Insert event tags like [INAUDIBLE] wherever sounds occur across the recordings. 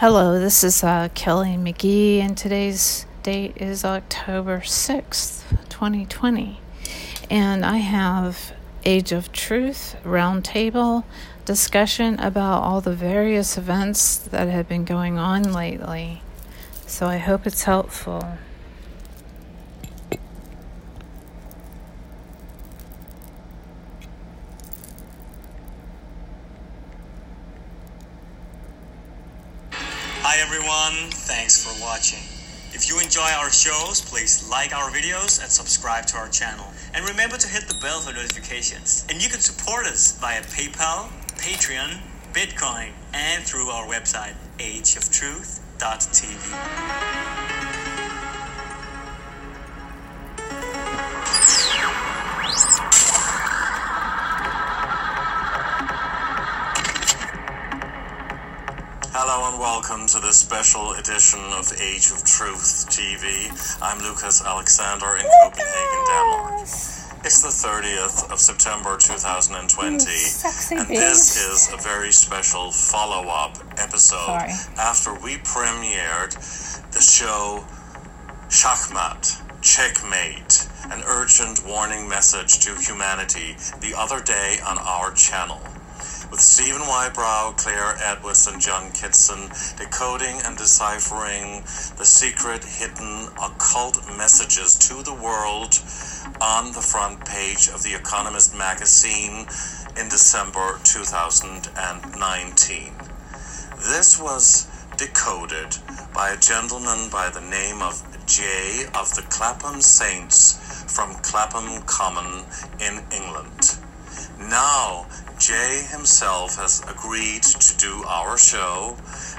Hello, this is uh, Kelly McGee, and today's date is October 6th, 2020. And I have Age of Truth roundtable discussion about all the various events that have been going on lately. So I hope it's helpful. Hi everyone, thanks for watching. If you enjoy our shows, please like our videos and subscribe to our channel. And remember to hit the bell for notifications. And you can support us via PayPal, Patreon, Bitcoin, and through our website, ageoftruth.tv. welcome to this special edition of Age of Truth TV. I'm Lucas Alexander in Copenhagen, Denmark. It's the 30th of September 2020, sexy and this is a very special follow up episode Sorry. after we premiered the show Shachmat, Checkmate, an urgent warning message to humanity the other day on our channel with Stephen Wybrow, Claire Edwards, and John Kitson decoding and deciphering the secret, hidden, occult messages to the world on the front page of The Economist magazine in December 2019. This was decoded by a gentleman by the name of Jay of the Clapham Saints from Clapham Common in England. Now, Jay himself has agreed to do our show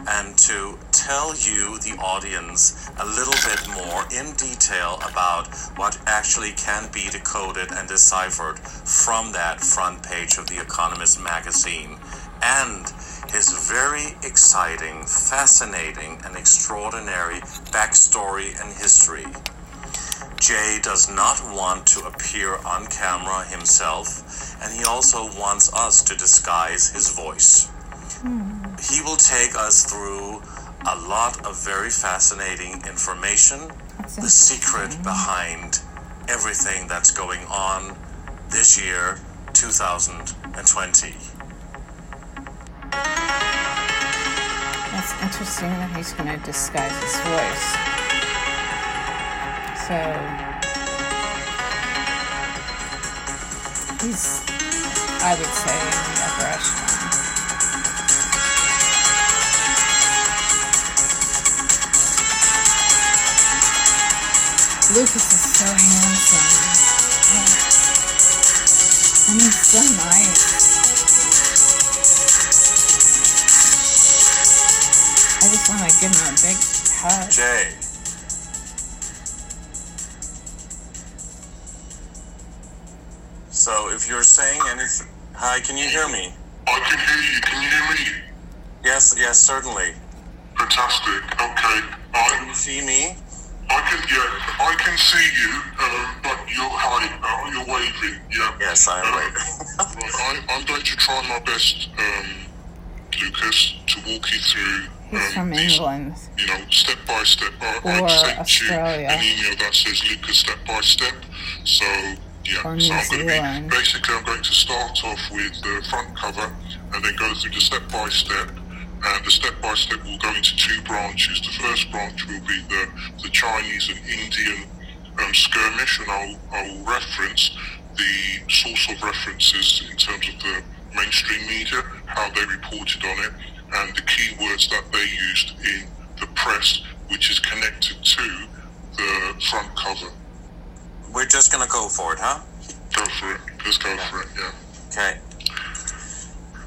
and to tell you, the audience, a little bit more in detail about what actually can be decoded and deciphered from that front page of The Economist magazine and his very exciting, fascinating, and extraordinary backstory and history. Jay does not want to appear on camera himself, and he also wants us to disguise his voice. He will take us through a lot of very fascinating information, the secret behind everything that's going on this year, 2020. That's interesting that he's going to disguise his voice. So he's, I would say, in the upper echelon. Lucas is so handsome. And he's so nice. I just want to give him a big hug. Jay. If you're saying anything, hi, can you hear me? I can hear you. Can you hear me? Yes, yes, certainly. Fantastic. Okay. I, can you see me? I can yeah, I can see you, um, but you're high. Uh, you're waving. Yeah. Yes, I am Um, waving. right. I, I'm going to try my best, um, Lucas, to walk you through. He's um, from these, England. You know, step by step. I, Or I've sent Australia. you an email that says Lucas step by step. So yeah. Or so I'm going to be basically I'm going to start off with the front cover and then go through the step by step. And the step by step will go into two branches. The first branch will be the, the Chinese and Indian um, skirmish, and I'll, I'll reference the source of references in terms of the mainstream media, how they reported on it, and the keywords that they used in the press, which is connected to the front cover. We're just gonna go for it, huh? Go for it. Let's go for it, yeah. Okay.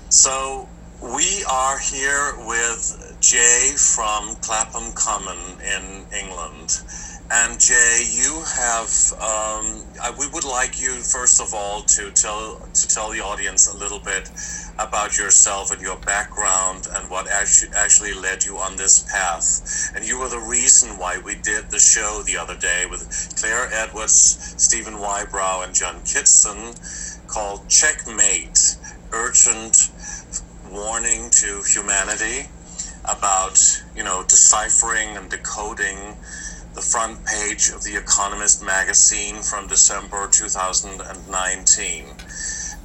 So we are here with Jay from Clapham Common in England. And Jay, you have. Um, I, we would like you first of all to tell to tell the audience a little bit about yourself and your background and what actually actually led you on this path. And you were the reason why we did the show the other day with Claire Edwards, Stephen Wybrow, and John Kitson called Checkmate: Urgent Warning to Humanity. about, you know, deciphering and decoding the front page of The Economist magazine from December 2019.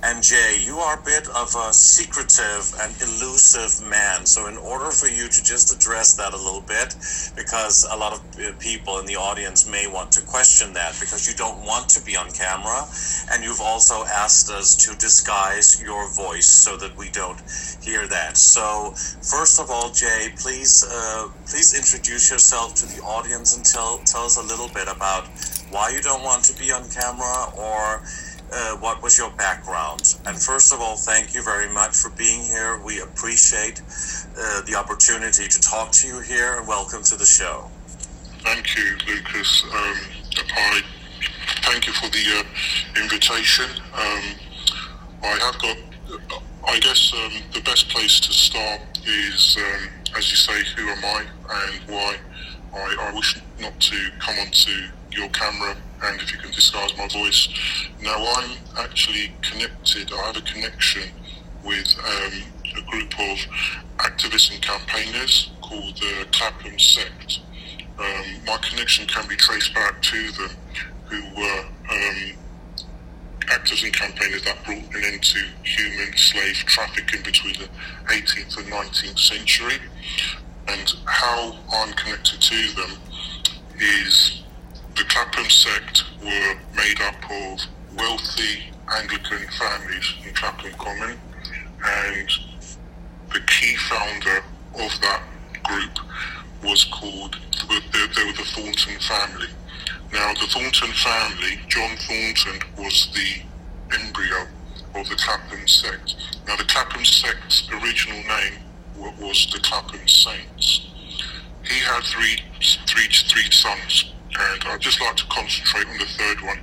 And Jay, you are a bit of a secretive and elusive man. So, in order for you to just address that a little bit, because a lot of uh, people in the audience may want to question that because you don't want to be on camera, and you've also asked us to disguise your voice so that we don't hear that. So, first of all, Jay, please uh, please introduce yourself to the audience and tell tell us a little bit about why you don't want to be on camera or uh, what was your background? And first of all, thank you very much for being here. We appreciate uh, the opportunity to talk to you here, and welcome to the show. Thank you, Lucas. Um, I thank you for the uh, invitation. Um, I have got, I guess, um, the best place to start is, um, as you say, who am I and why I, I wish not to come onto your camera and if you can disguise my voice. Now I'm actually connected, I have a connection with um, a group of activists and campaigners called the Clapham Sect. Um, my connection can be traced back to them, who were um, actors and campaigners that brought an end to human slave trafficking between the 18th and 19th century. And how I'm connected to them is the Clapham sect were made up of wealthy Anglican families in Clapham Common, and the key founder of that group was called, they were the Thornton family. Now, the Thornton family, John Thornton was the embryo of the Clapham sect. Now, the Clapham sect's original name was the Clapham Saints. He had three, three, three sons and I'd just like to concentrate on the third one.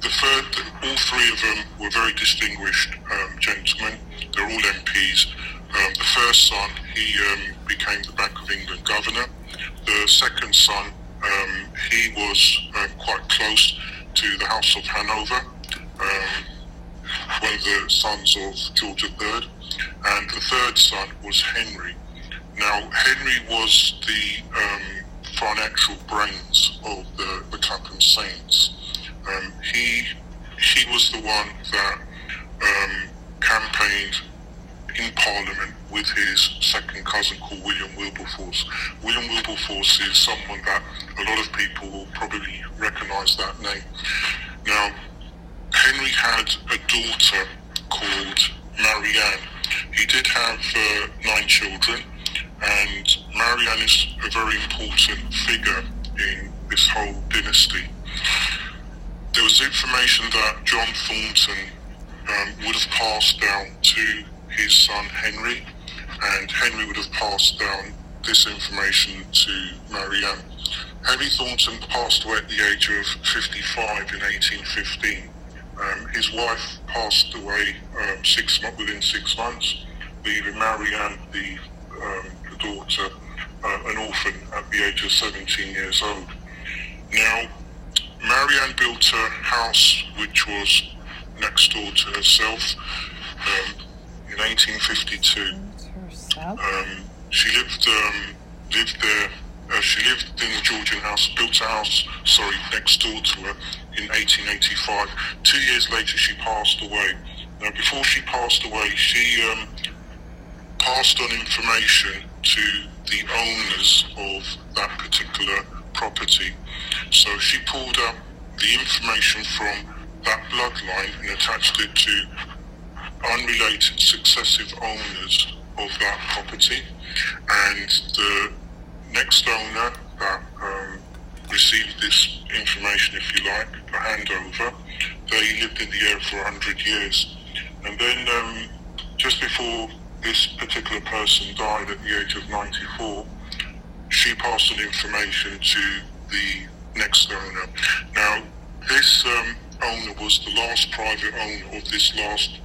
The third, all three of them were very distinguished um, gentlemen. They're all MPs. Um, the first son, he um, became the Bank of England governor. The second son, um, he was um, quite close to the House of Hanover, um, one of the sons of George III. And the third son was Henry. Now, Henry was the financial brains of the, the Clapham Saints. Um, he he was the one that um, campaigned in Parliament with his second cousin called William Wilberforce. William Wilberforce is someone that a lot of people will probably recognise that name. Now, Henry had a daughter called Marianne. He did have uh, nine children, and Marianne is a very important figure in this whole dynasty. There was information that John Thornton um, would have passed down to his son Henry, and Henry would have passed down this information to Marianne. Henry Thornton passed away at the age of 55 in 1815. Um, his wife passed away um, six within six months, leaving Marianne the um, daughter, uh, an orphan at the age of 17 years old. Now, Marianne built a house which was next door to herself um, in 1852. Um, she lived um, lived there. Uh, she lived in the Georgian house, built a house, sorry, next door to her in 1885. Two years later, she passed away. Now, before she passed away, she um, passed on information to the owners of that particular property. So she pulled up the information from that bloodline and attached it to unrelated successive owners of that property. And the next owner that um, received this information, if you like, the handover, they lived in the area for 100 years. And then um, just before this particular person died at the age of 94, she passed on information to the next owner. Now, this um, owner was the last private owner of this last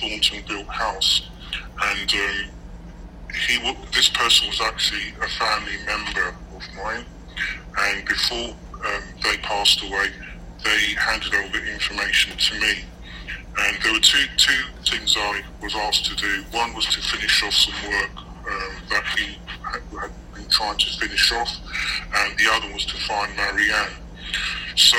Thornton built house, and um, he this person was actually a family member of mine, and before um, they passed away, they handed over information to me. And there were two two things I was asked to do. One was to finish off some work um, that he had, had been trying to finish off, and the other was to find Marianne. So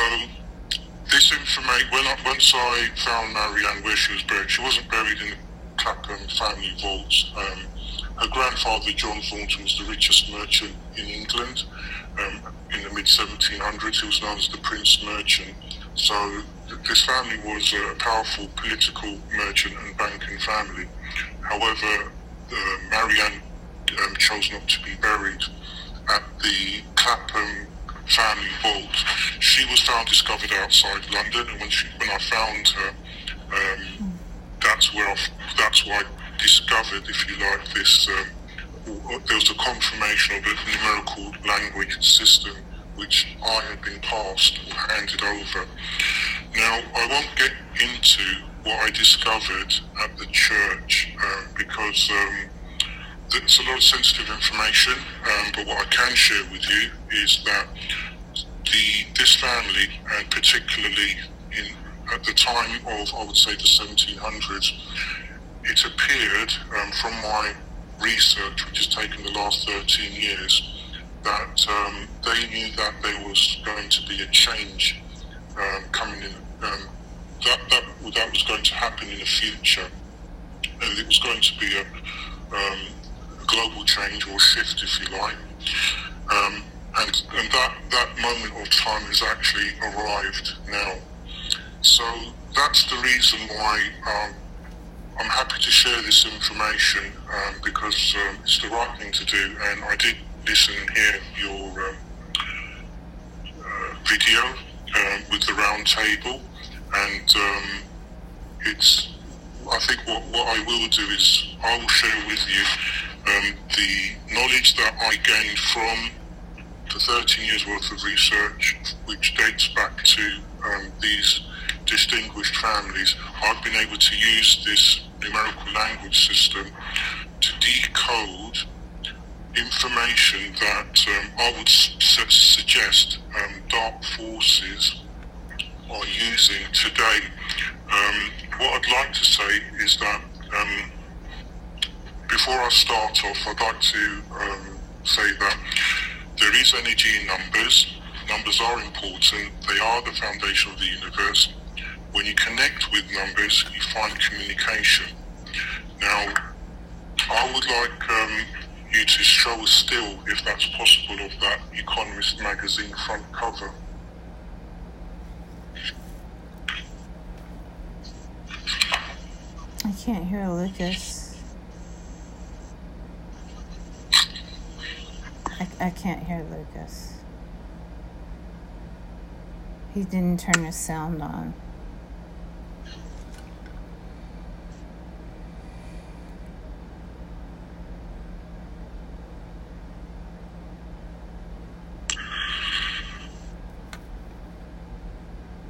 this information, when I, once I found Marianne where she was buried, she wasn't buried in the Clapham family vaults. Um, her grandfather, John Thornton, was the richest merchant in England um, in the mid 1700s. He was known as the Prince Merchant. So this family was a powerful political merchant and banking family. However, uh, Marianne um, chose not to be buried at the Clapham family vault. She was found discovered outside London, and when she when I found her, um, that's where I, that's why I discovered, if you like, this. Um, there was a confirmation of a numerical language system which I had been passed or handed over. Now, I won't get into what I discovered at the church um, because um, it's a lot of sensitive information, um, but what I can share with you is that the this family, and particularly in at the time of I would say the 1700s, it appeared um, from my research, which has taken the last 13 years, that um, they knew that there was going to be a change um, coming in. Um, that, that that was going to happen in the future, and it was going to be a, um, global change or shift, if you like. Um, and and that that moment of time has actually arrived now. So that's the reason why um, I'm happy to share this information um, because um, it's the right thing to do. And I did listen hear your um, uh, video um, with the round table, and um, it's. I think what, what I will do is I will share with you um, the knowledge that I gained from the 13 years worth of research, which dates back to these distinguished families, I've been able to use this numerical language system to decode information that um, I would su- suggest um, dark forces are using today. Um, what I'd like to say is that um, before I start off, I'd like to um, say that there is energy in numbers. Numbers are important. They are the foundation of the universe. When you connect with numbers, you find communication. Now, I would like you to show a still, if that's possible, of that Economist magazine front cover. I can't hear Lucas. I, I can't hear Lucas. He didn't turn his sound on.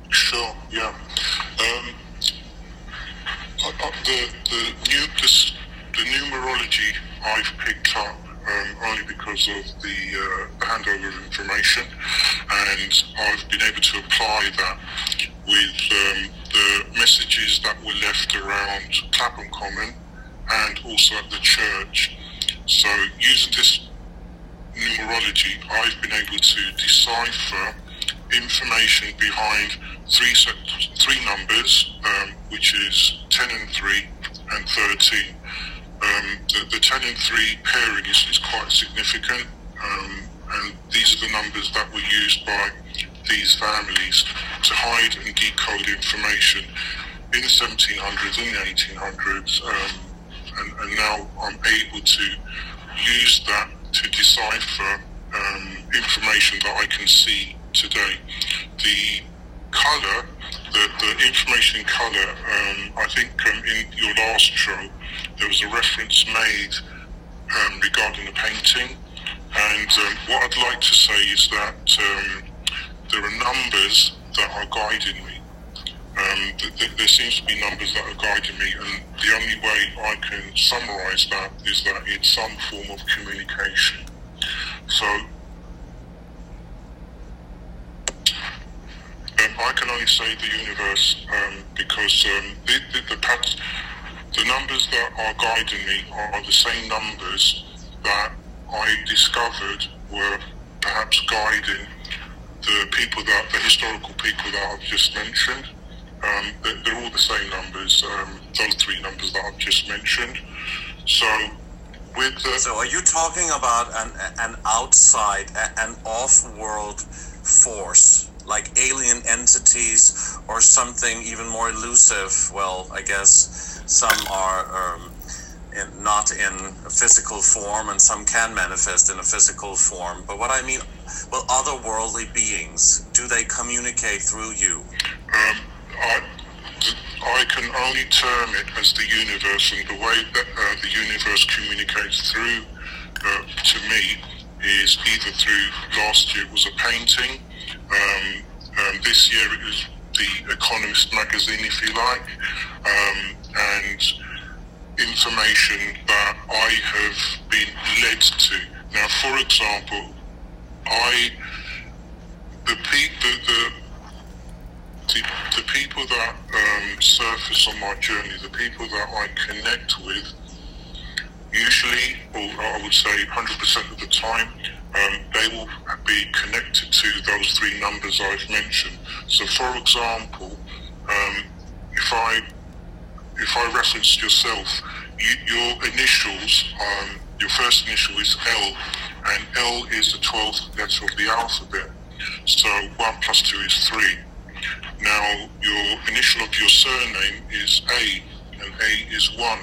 Sure, yeah. Um, uh, uh, the, the, new, the, the numerology I've picked up um, only because of the, uh, the handover of information, and I've been able to apply that with um, the messages that were left around Clapham Common and also at the church. So using this numerology, I've been able to decipher information behind three three numbers, um, which is 10 and 3 and 13. Um, the, the, 10 and 3 pairing is, is quite significant, um, and these are the numbers that were used by these families to hide and decode information in the 1700s and the 1800s, um, and, and, now I'm able to use that to decipher um, information that I can see today. The colour, the, the information in colour, um, I think um, in your last show there was a reference made um, regarding the painting. And um, what I'd like to say is that um, there are numbers that are guiding me. Um, th- th- there seems to be numbers that are guiding me, and the only way I can summarise that is that it's some form of communication. So Um, I can only say the universe um, because um, the, the, the, the numbers that are guiding me are the same numbers that I discovered were perhaps guiding the people that, the historical people that I've just mentioned. Um, they're, they're, all the same numbers, um, those three numbers that I've just mentioned. So, with the. So, are you talking about an, an outside, an off world force? Like alien entities or something even more elusive? Well, I guess some are um, in, not in a physical form, and some can manifest in a physical form. But what I mean, well, otherworldly beings, do they communicate through you? Um, I, I can only term it as the universe, and the way that uh, the universe communicates through uh, to me is either through last year was a painting, um, um, this year it was the Economist magazine, if you like, um, and information that I have been led to. Now, for example, I the people the, the the people that um, surface on my journey, the people that I connect with, usually, or I would say 100% of the time, um, they will be connected to those three numbers I've mentioned. So, for example, um, if I if I reference yourself, you, your initials, um, your first initial is L, and L is the 12th letter of the alphabet. So 1 plus 2 is 3. Now, your initial of your surname is A, and A is 1.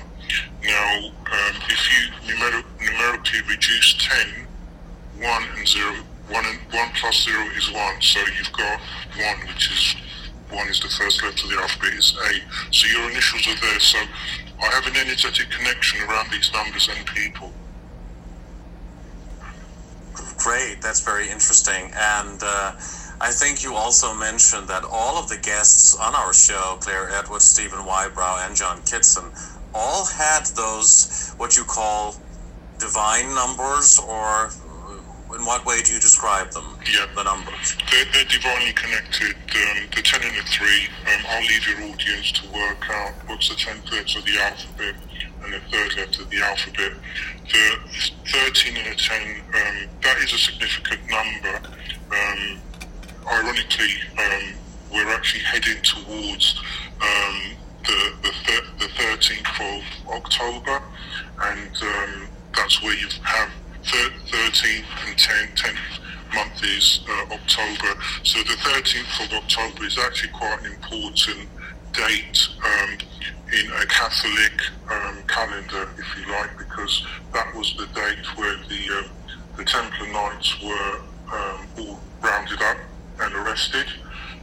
Now, um, if you numer- numerically reduce 10, 1 and 0, 1, and, 1 plus 0 is 1, so you've got 1, which is one is the first letter of the alphabet is A. So your initials are there. So I have an energetic connection around these numbers and people. Great, that's very interesting. And uh, I think you also mentioned that all of the guests on our show, Claire Edwards, Stephen Whybrow, and John Kitson, all had those what you call divine numbers or in what way do you describe them? Yeah. The numbers. They're, they're divinely connected. Um, the 10 and the 3, um, I'll leave your audience to work out what's the 10th letter of the alphabet and the third letter of the alphabet. The 13 and the 10, um, that is a significant number. Um, ironically, um, we're actually heading towards um, the, the, thir- the 13th of October, and that's where you have 13th and 10th, 10th month is uh, October. So the 13th of October is actually quite an important date um, in a Catholic um, calendar, if you like, because that was the date where the um, the Templar Knights were um, all rounded up and arrested.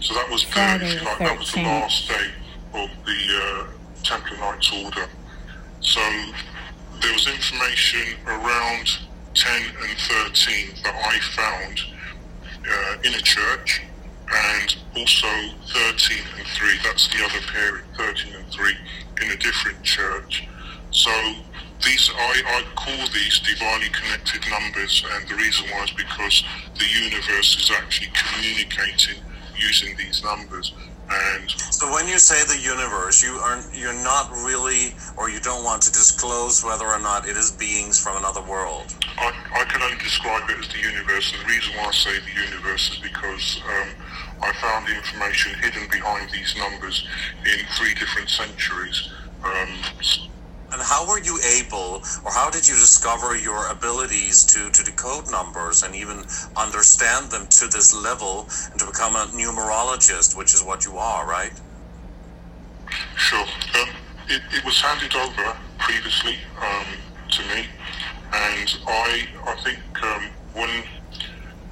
So that was the, like, that was the last day of the uh, Templar Knights Order. So there was information around 10 and 13 that I found uh, in a church, and also 13 and 3, that's the other period, 13 and 3, in a different church. So these, I, I call these divinely connected numbers, and the reason why is because the universe is actually communicating using these numbers. And so when you say the universe, you are you're not really, or you don't want to disclose whether or not it is beings from another world. I, I can only describe it as the universe, and the reason why I say the universe is because um, I found the information hidden behind these numbers in three different centuries. Um, and how were you able, or how did you discover your abilities to, to decode numbers and even understand them to this level and to become a numerologist, which is what you are, right? Sure. Um, it, it, was handed over previously um, to me, and I I think um, when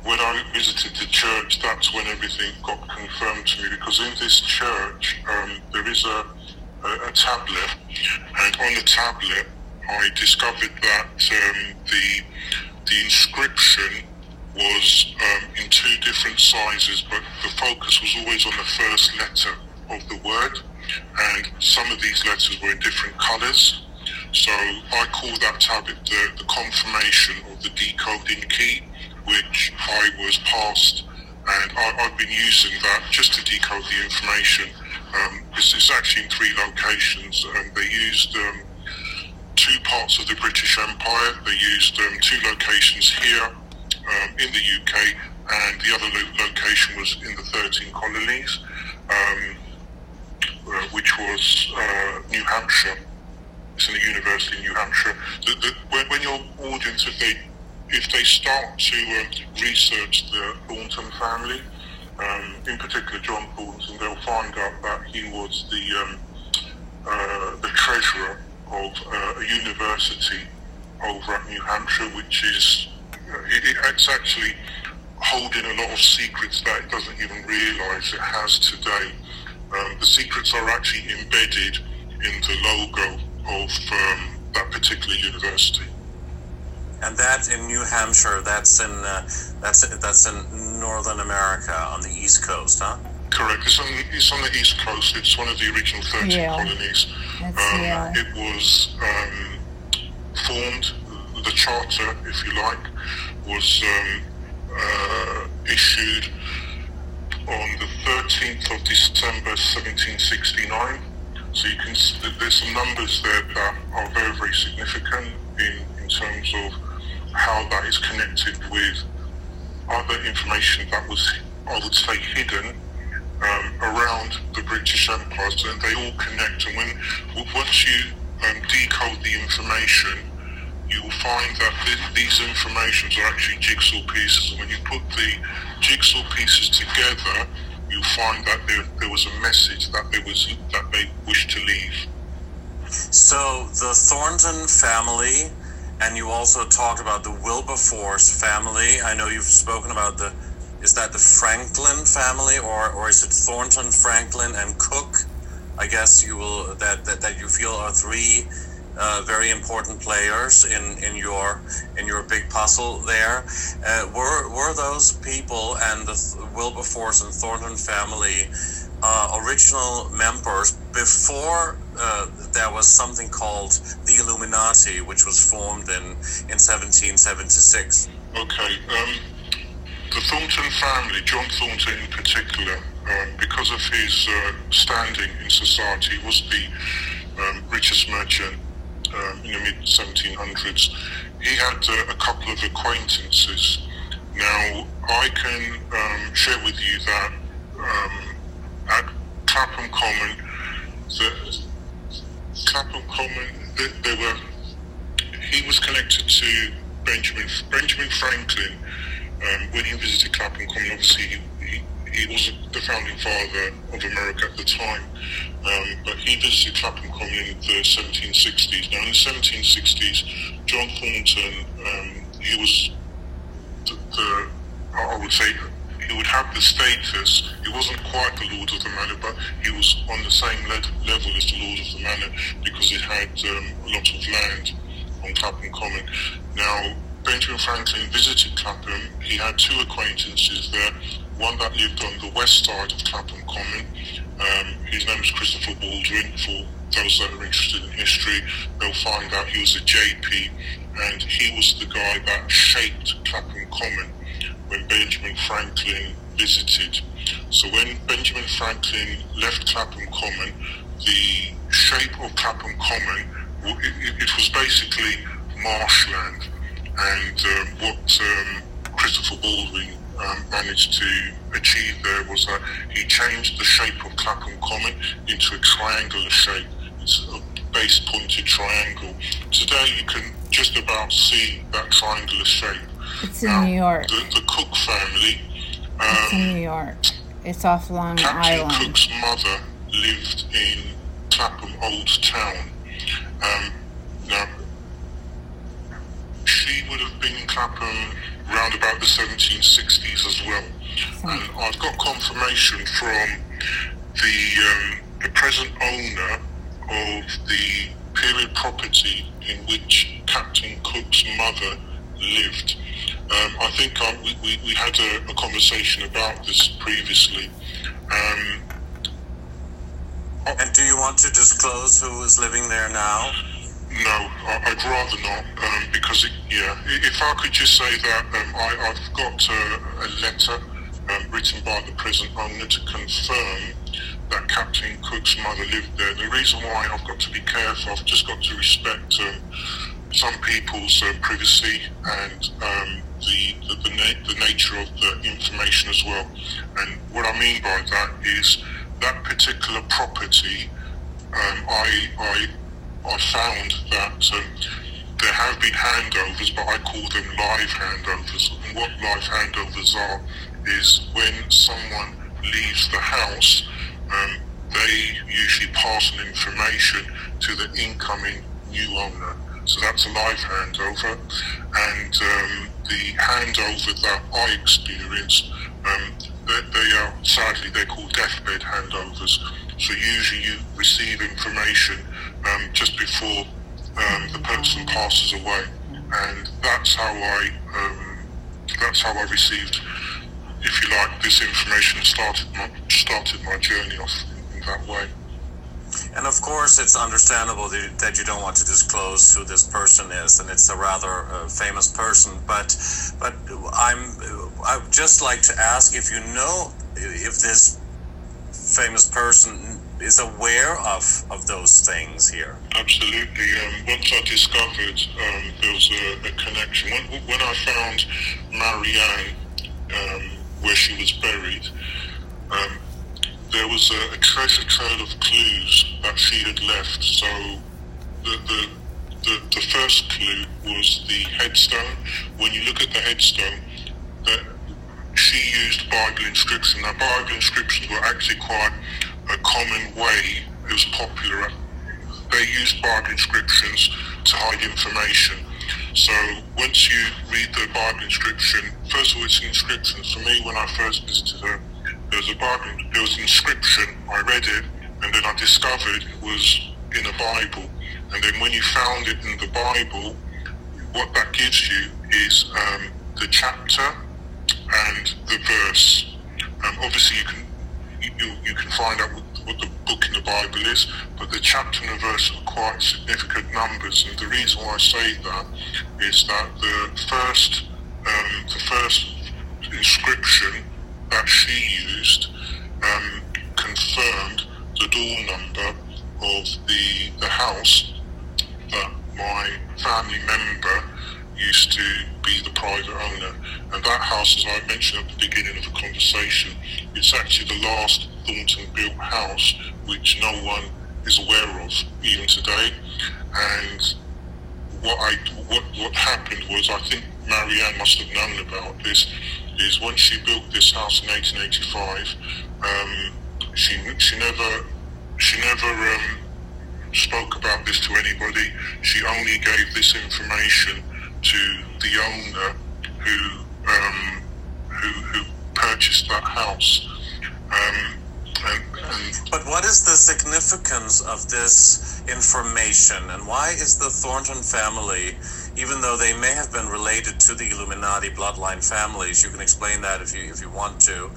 when I visited the church, that's when everything got confirmed to me because in this church um, there is a a, a tablet, and on the tablet, I discovered that um, the the inscription was um, in two different sizes, but the focus was always on the first letter of the word, and some of these letters were in different colours. So I call that tablet the, the confirmation of the decoding key, which I was passed, and I, I've been using that just to decode the information um, it's, it's, actually in three locations, and they used um, two parts of the British Empire. They used um, two locations here um, in the UK, and the other lo- location was in the 13 colonies, um, uh, which was uh, New Hampshire. It's in the University of New Hampshire. The, the, when, when, your audience, if they if they start to um, research the Thornton family, um, in particular John Thornton, they'll find out that he was the um, uh, the treasurer of uh, a university over at New Hampshire, which is uh, it, it's actually holding a lot of secrets that it doesn't even realise it has today. Um, the secrets are actually embedded in the logo of um, that particular university. And that in New Hampshire, that's in uh, that's that's in Northern America on the East Coast, huh? Correct. It's on, it's on the East Coast. It's one of the original 13 yeah. colonies. Um, yeah. It was um, formed, the charter, if you like, was um, uh, issued on the 13th of December 1769. So you can there's some numbers there that are very, very significant in, in terms of how that is connected with other information that was, I would say, hidden um, around the British Empire, and they all connect. And when once you um, decode the information, you'll find that th- these informations are actually jigsaw pieces. And when you put the jigsaw pieces together, you'll find that there, there was a message that there was that they wished to leave. So the Thornton family, and you also talked about the Wilberforce family. I know you've spoken about the is that the Franklin family, or or is it Thornton, Franklin, and Cook? I guess you will that that, that you feel are three uh, very important players in, in your in your big puzzle there. Uh, were were those people and the Wilberforce and Thornton family uh, original members before uh, there was something called the Illuminati, which was formed in in 1776? Okay. Um the Thornton family, John Thornton in particular, um, because of his uh, standing in society, was the um, richest merchant um, in the mid 1700s. He had uh, a couple of acquaintances. Now, I can um, share with you that Clapham Common, the, Clapham Common, they, they were. He was connected to Benjamin Benjamin Franklin um, when he visited Clapham Common, obviously he, he, wasn't the founding father of America at the time, um, but he visited Clapham Common in the 1760s. Now, in the 1760s, John Thornton, um, he was the, the, I would say, he would have the status. He wasn't quite the Lord of the Manor, but he was on the same le- level as the Lord of the Manor because he had um, a lot of land on Clapham Common. Now, Benjamin Franklin visited Clapham, he had two acquaintances there. One that lived on the west side of Clapham Common. Um, his name was Christopher Baldwin. For those that are interested in history, they'll find out he was a JP, and he was the guy that shaped Clapham Common when Benjamin Franklin visited. So when Benjamin Franklin left Clapham Common, the shape of Clapham Common, it, it was basically marshland and um, what um, Christopher Baldwin um, managed to achieve there was that he changed the shape of Clapham Common into a triangular shape. It's a base pointed triangle. Today you can just about see that triangular shape. It's in now, New York. The, the Cook family. it's in um, New York. It's off Long Captain Island. Cook's mother lived in Clapham Old Town. Um, now, she would have been in Clapham around about the 1760s as well. And I've got confirmation from the, um, the present owner of the period property in which Captain Cook's mother lived. Um, I think I, we, we, had a, a, conversation about this previously. Um, and do you want to disclose who is living there now? No, I'd rather not, um, because, it, yeah, if I could just say that um, I, have got a, a letter um, written by the present owner to confirm that Captain Cook's mother lived there. The reason why I've got to be careful, I've just got to respect um, some people's uh, privacy and um, the the, the, na- the, nature of the information as well. And what I mean by that is that particular property, um, I, I I found that um, there have been handovers, but I call them live handovers. And what live handovers are is when someone leaves the house, um, they usually pass on information to the incoming new owner. So that's a live handover. And um, the handover that I experienced, um, they, they, are sadly they're called deathbed handovers. So usually you receive information um, just before um, the person passes away, and that's how I um, that's how I received, if you like, this information started my started my journey off in, in that way. And of course, it's understandable that you don't want to disclose who this person is, and it's a rather uh, famous person. But, but I'm, I would just like to ask if you know if this famous person is aware of, of those things here. Absolutely. Um, once I discovered um, there was a, a connection, when, when, I found Marianne um, where she was buried, um, there was a, a, treasure trail of clues that she had left. So the, the, the, the first clue was the headstone. When you look at the headstone, that she used Bible inscription. Now, Bible inscriptions were actually quite a common way. It was popular. They used Bible inscriptions to hide information. So once you read the Bible inscription, first of all, it's an inscription. For me, when I first visited her, there was a Bible, there was an inscription. I read it, and then I discovered it was in a Bible. And then when you found it in the Bible, what that gives you is um, the chapter and the verse. Um, obviously, you can you, you can find out what, what, the book in the Bible is, but the chapter and the verse are quite significant numbers. And the reason why I say that is that the first, um, the first inscription that she used um, confirmed the door number of the the house that my family member used to be the private owner. And that house, as I mentioned at the beginning of the conversation, it's actually the last Thornton built house which no one is aware of even today. And what I what what happened was I think Marianne must have known about this. Is when she built this house in 1885, um, she she never she never um, spoke about this to anybody. She only gave this information to the owner who um, who, who, purchased that house. Um, and, and but what is the significance of this information, and why is the Thornton family, even though they may have been related to the Illuminati bloodline families, you can explain that if you if you want to,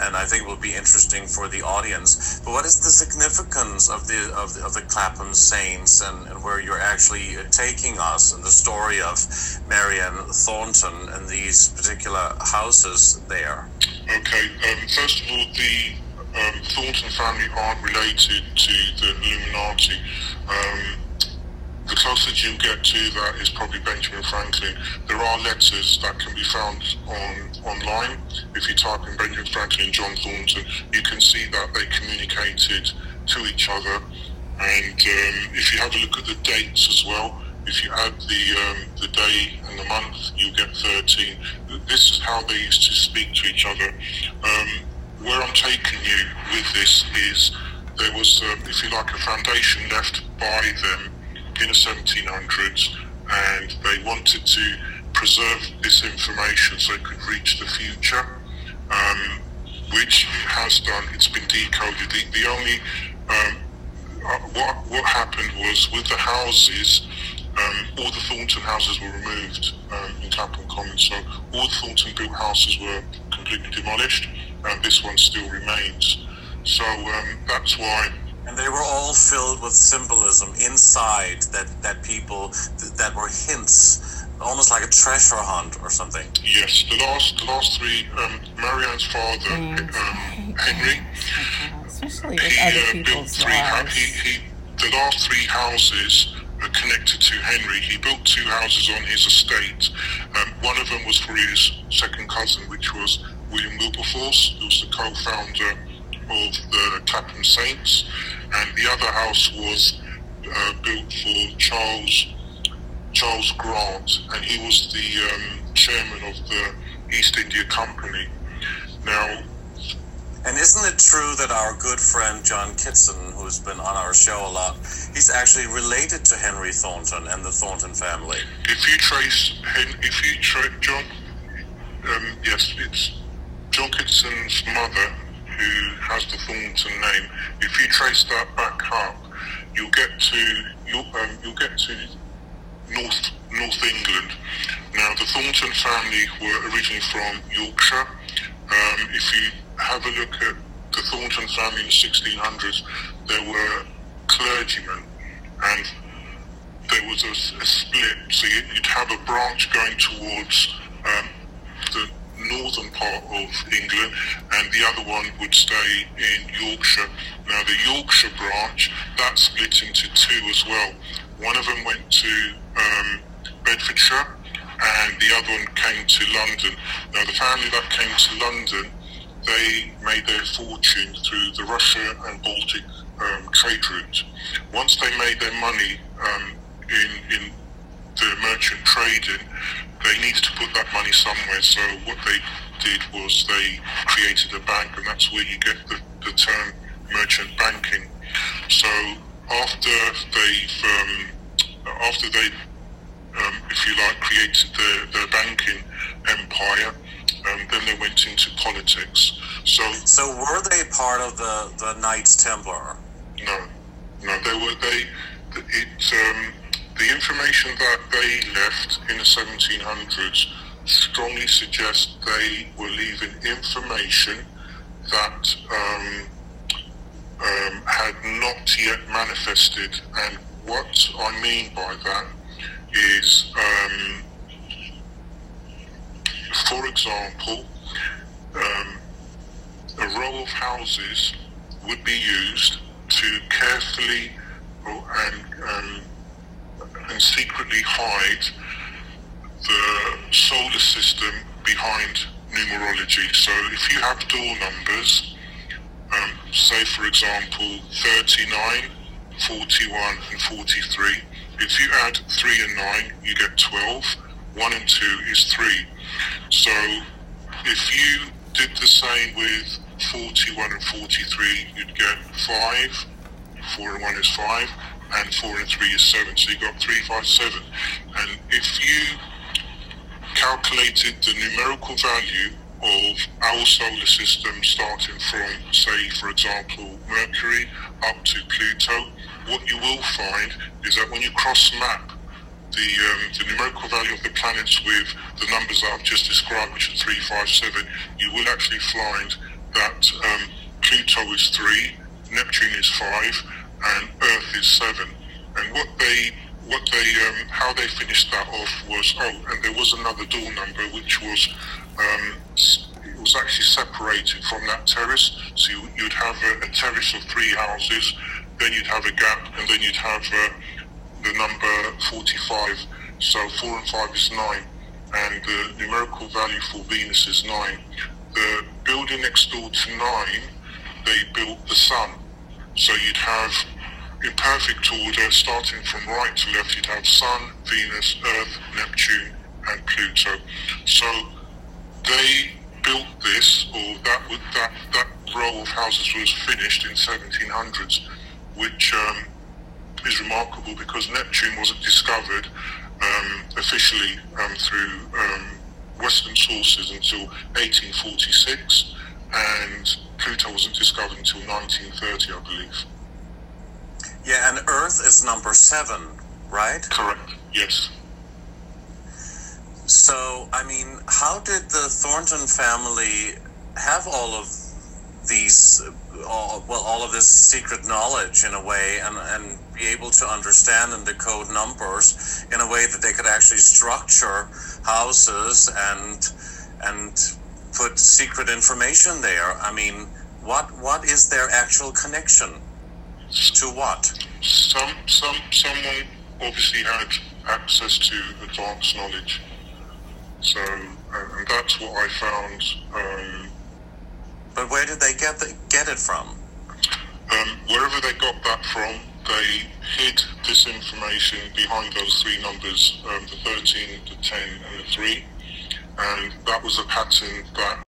and I think it will be interesting for the audience. But what is the significance of the of of the Clapham Saints and, and where you're actually taking us and the story of Marianne Thornton and these particular houses there? Okay, um, first of all, the um, Thornton family aren't related to the Illuminati. Um, closest you get to that is probably Benjamin Franklin. There are letters that can be found on online. If you type in Benjamin Franklin, and John Thornton, you can see that they communicated to each other. And um, if you have a look at the dates as well, if you add the um, the day and the month, you get 13. This is how they used to speak to each other. Um, where I'm taking you with this is there was, um, if you like, a foundation left by them in the 1700s, and they wanted to preserve this information so it could reach the future, um, which it has done. It's been decoded. The, the only um, uh, what what happened was with the houses. Um, all the Thornton houses were removed um, in Clapham Common, so all the Thornton built houses were completely demolished, and this one still remains. So um, that's why and they were all filled with symbolism inside that, that people that were hints almost like a treasure hunt or something yes the last the last three um, marianne's father um, henry [LAUGHS] especially with other uh, people's three, hou- lives. he, he, the last three houses are connected to Henry. He built two houses on his estate. Um, one of them was for his second cousin, which was William Wilberforce, who was the co-founder of the Clapham Saints, and the other house was uh, built for Charles Charles Grant, and he was the um, chairman of the East India Company. Now, And isn't it true that our good friend John Kitson, who's been on our show a lot, he's actually related to Henry Thornton and the Thornton family? if you trace Hen- if you trace John, um, yes, it's John Kitson's mother who has the Thornton name. If you trace that back up, you'll get to you'll, um, you'll get to North North England. Now, the Thornton family were originally from Yorkshire. Um, if you have a look at the Thornton family in the 1600s, there were clergymen, and there was a, a split. So you- you'd have a branch going towards um, northern part of England, and the other one would stay in Yorkshire. Now, the Yorkshire branch that split into two as well. One of them went to um, Bedfordshire, and the other one came to London. Now, the family that came to London, they made their fortune through the Russia and Baltic um, trade route. Once they made their money um, in in the merchant trading, they needed to put that money somewhere. So what they did was they created a bank, and that's where you get the, the term merchant banking. So after they've um, after they um, if you like, created their, their banking empire. Um, then they went into politics. So So were they part of the, the Knights Templar? no, no, they were they. It um, the information that they left in the 1700s strongly suggests they were leaving information that um, um, had not yet manifested. And what I mean by that is, um, for example, um, a row of houses would be used to carefully and um, and secretly hide the solar system behind numerology. So if you have door numbers, um, say for example 39, 41 and 43, if you add 3 and 9, you get 12. 1 and 2 is 3. So if you did the same with 41 and 43, you'd get 5. 4 and 1 is 5. And 4 and 3 is 7. So you got 3, 5, 7. And if you calculated the numerical value of our solar system starting from, say, for example, Mercury up to Pluto, what you will find is that when you cross-map the, um, the numerical value of the planets with the numbers that I've just described, which are 3, 5, 7, you will actually find that um, Pluto is 3, Neptune is 5, and Earth is 7. And what they what they um, how they finished that off was oh and there was another door number which was um, it was actually separated from that terrace. So you, you'd have a, a terrace of three houses then you'd have a gap and then you'd have uh, the number 45 so 4 and 5 is 9 and the numerical value for Venus is 9 the building next door to 9 they built the sun so you'd have in perfect order, starting from right to left, you'd have Sun, Venus, Earth, Neptune, and Pluto. So they built this, or that that that row of houses was finished in 1700s, which um, is remarkable because Neptune wasn't discovered um, officially um, through um, Western sources until 1846, and Pluto wasn't discovered until 1930, I believe. Yeah, and Earth is number seven, right? Correct. Yes. So, I mean, how did the Thornton family have all of these, all, well, all of this secret knowledge in a way, and, and be able to understand and decode numbers in a way that they could actually structure houses and and put secret information there? I mean, What what is their actual connection to what? Some some someone obviously had access to advanced knowledge. So and, and that's what I found. Um, But where did they get the, get it from? um, wherever they got that from, they hid this information behind those three numbers, um, the 13, the 10, and the 3. And that was a pattern that